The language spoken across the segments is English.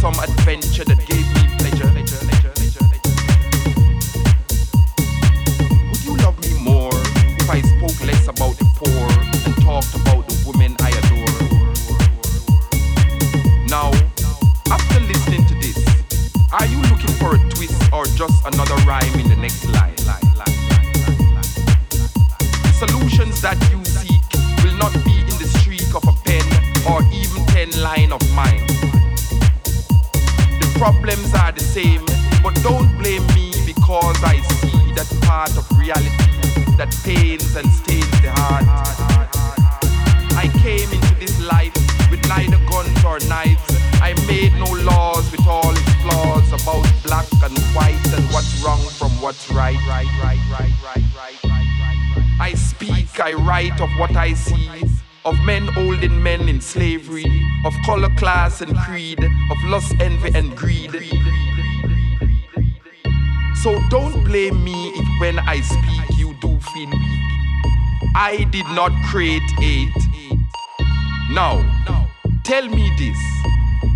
some adventure that and creed of lust, envy, and greed. So don't blame me if when I speak you do feel weak. I did not create it. Now, tell me this.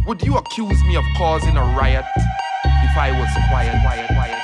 Would you accuse me of causing a riot if I was quiet? quiet, quiet?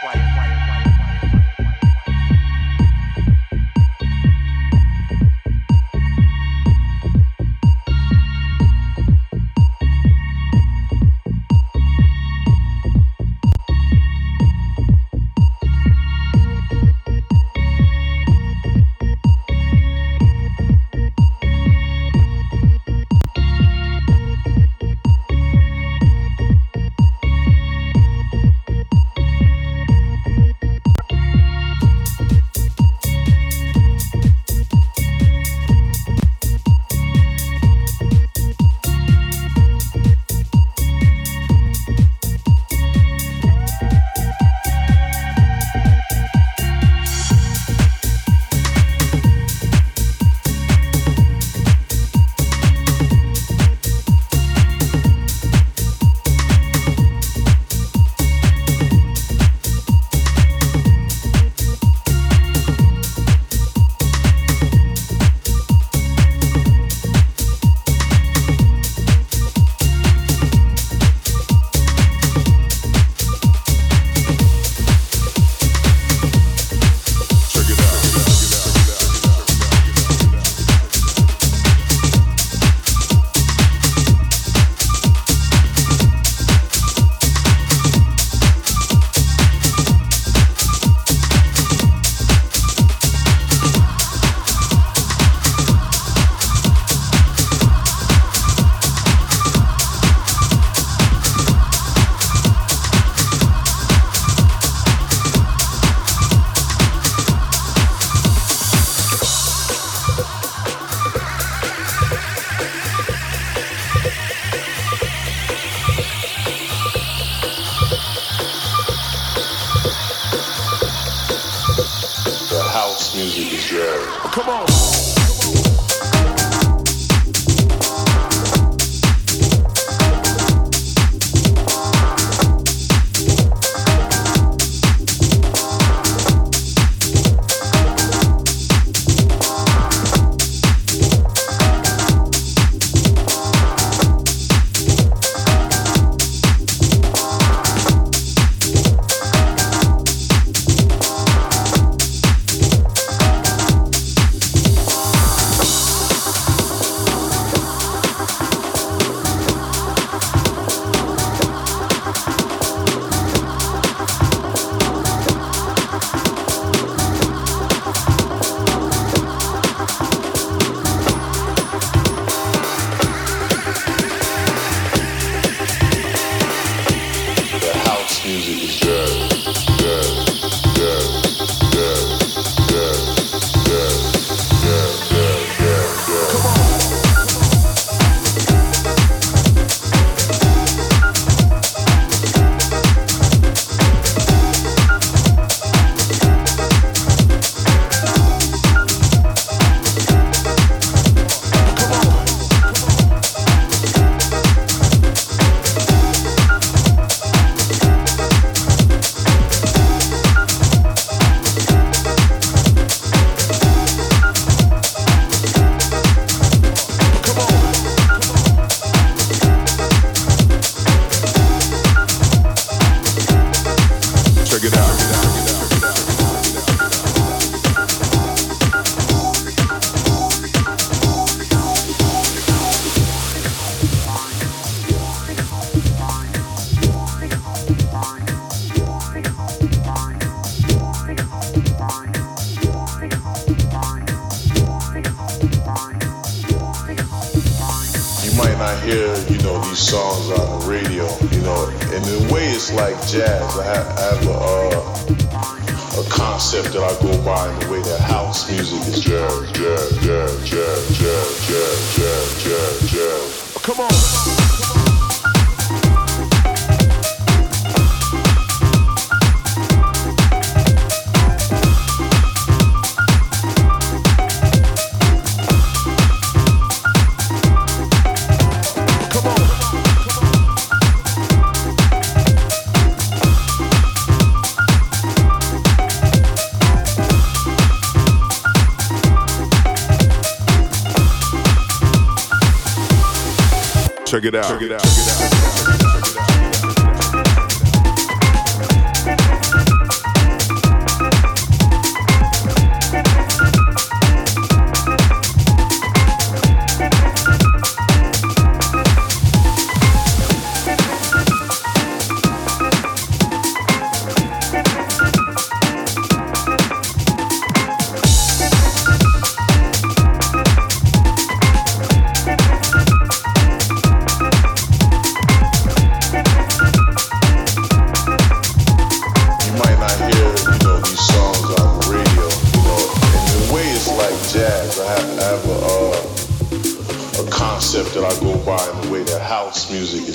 Out. Check it out.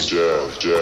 jazz, jazz.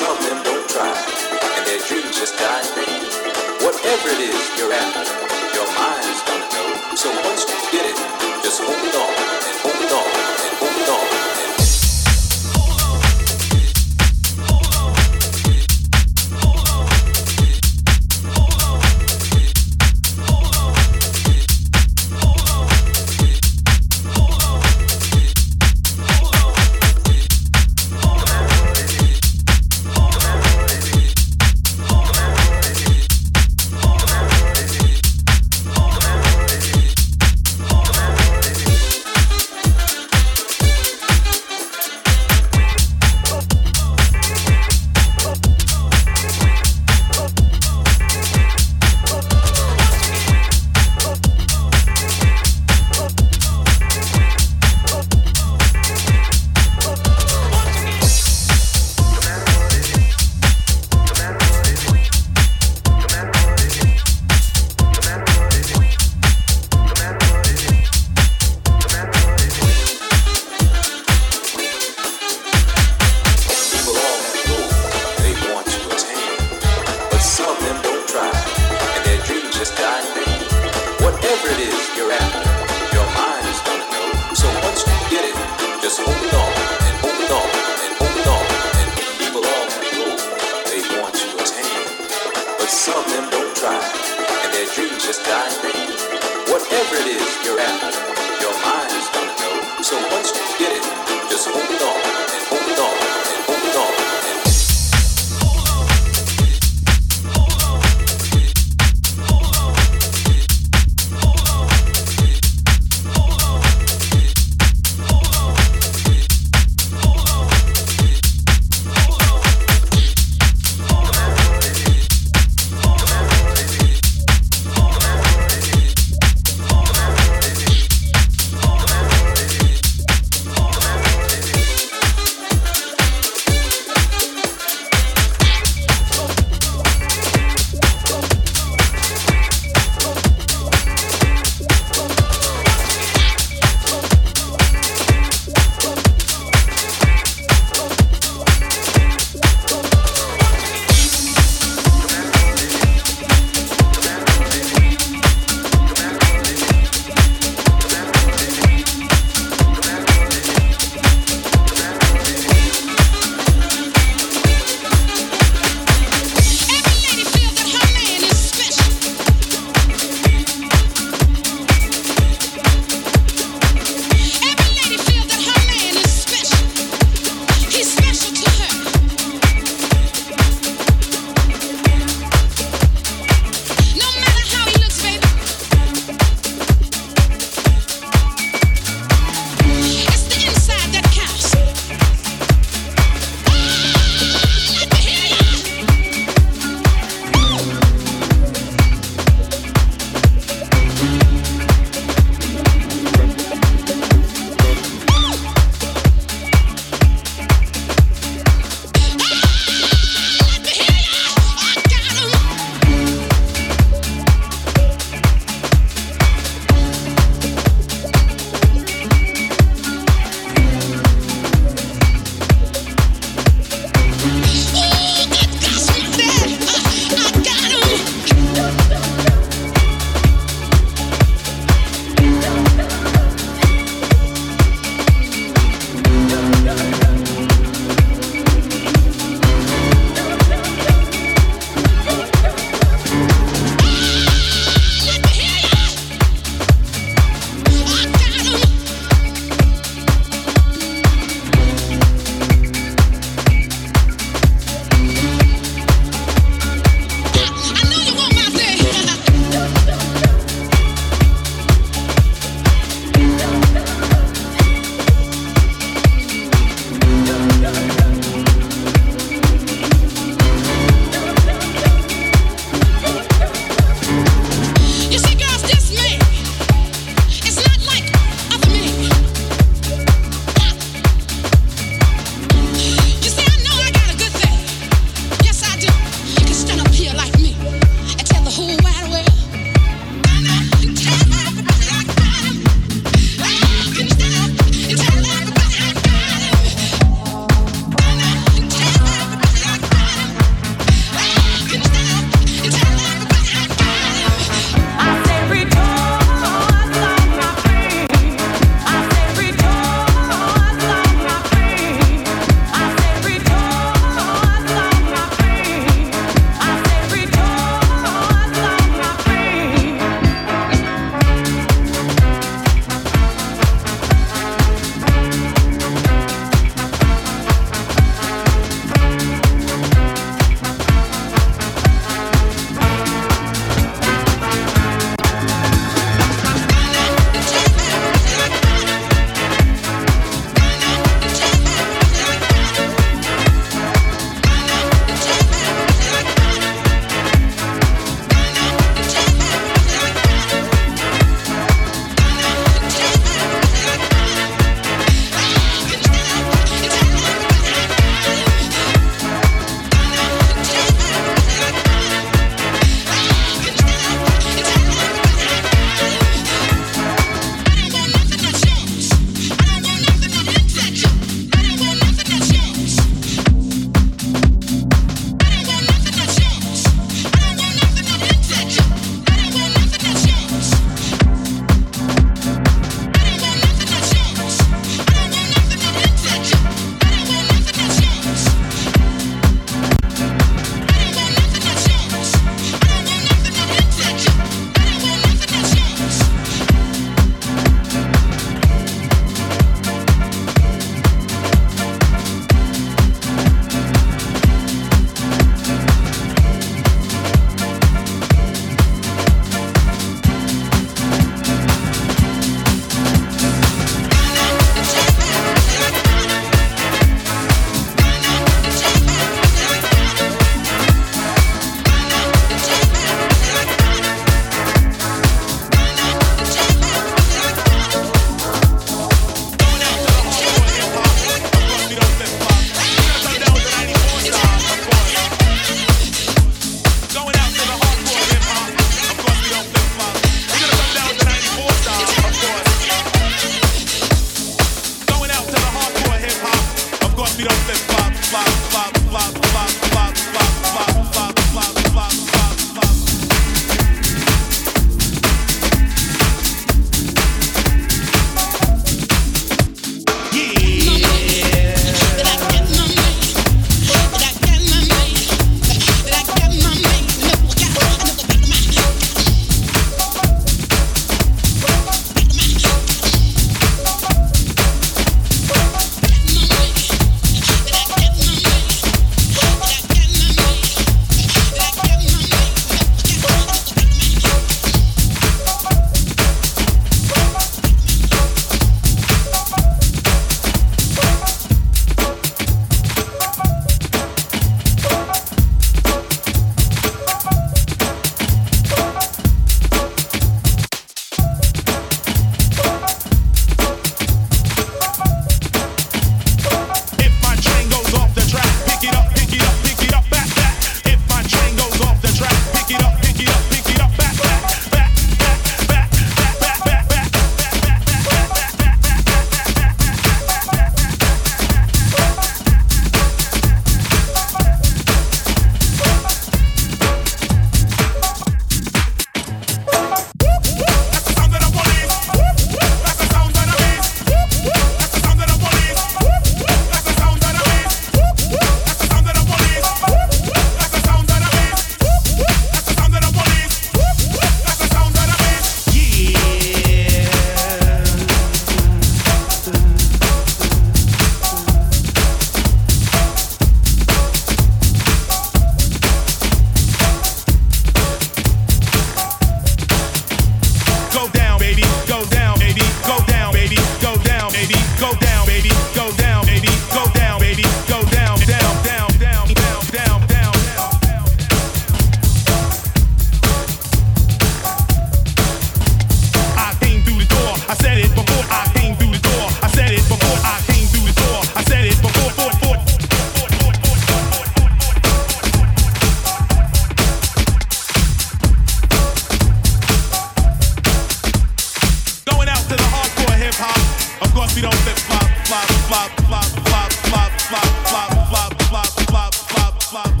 out to the hardcore hip hop. Of course, we don't flip flop, flop, flop, flop, flop, flop, flop, flop, flop, flop, flop, flop, flop.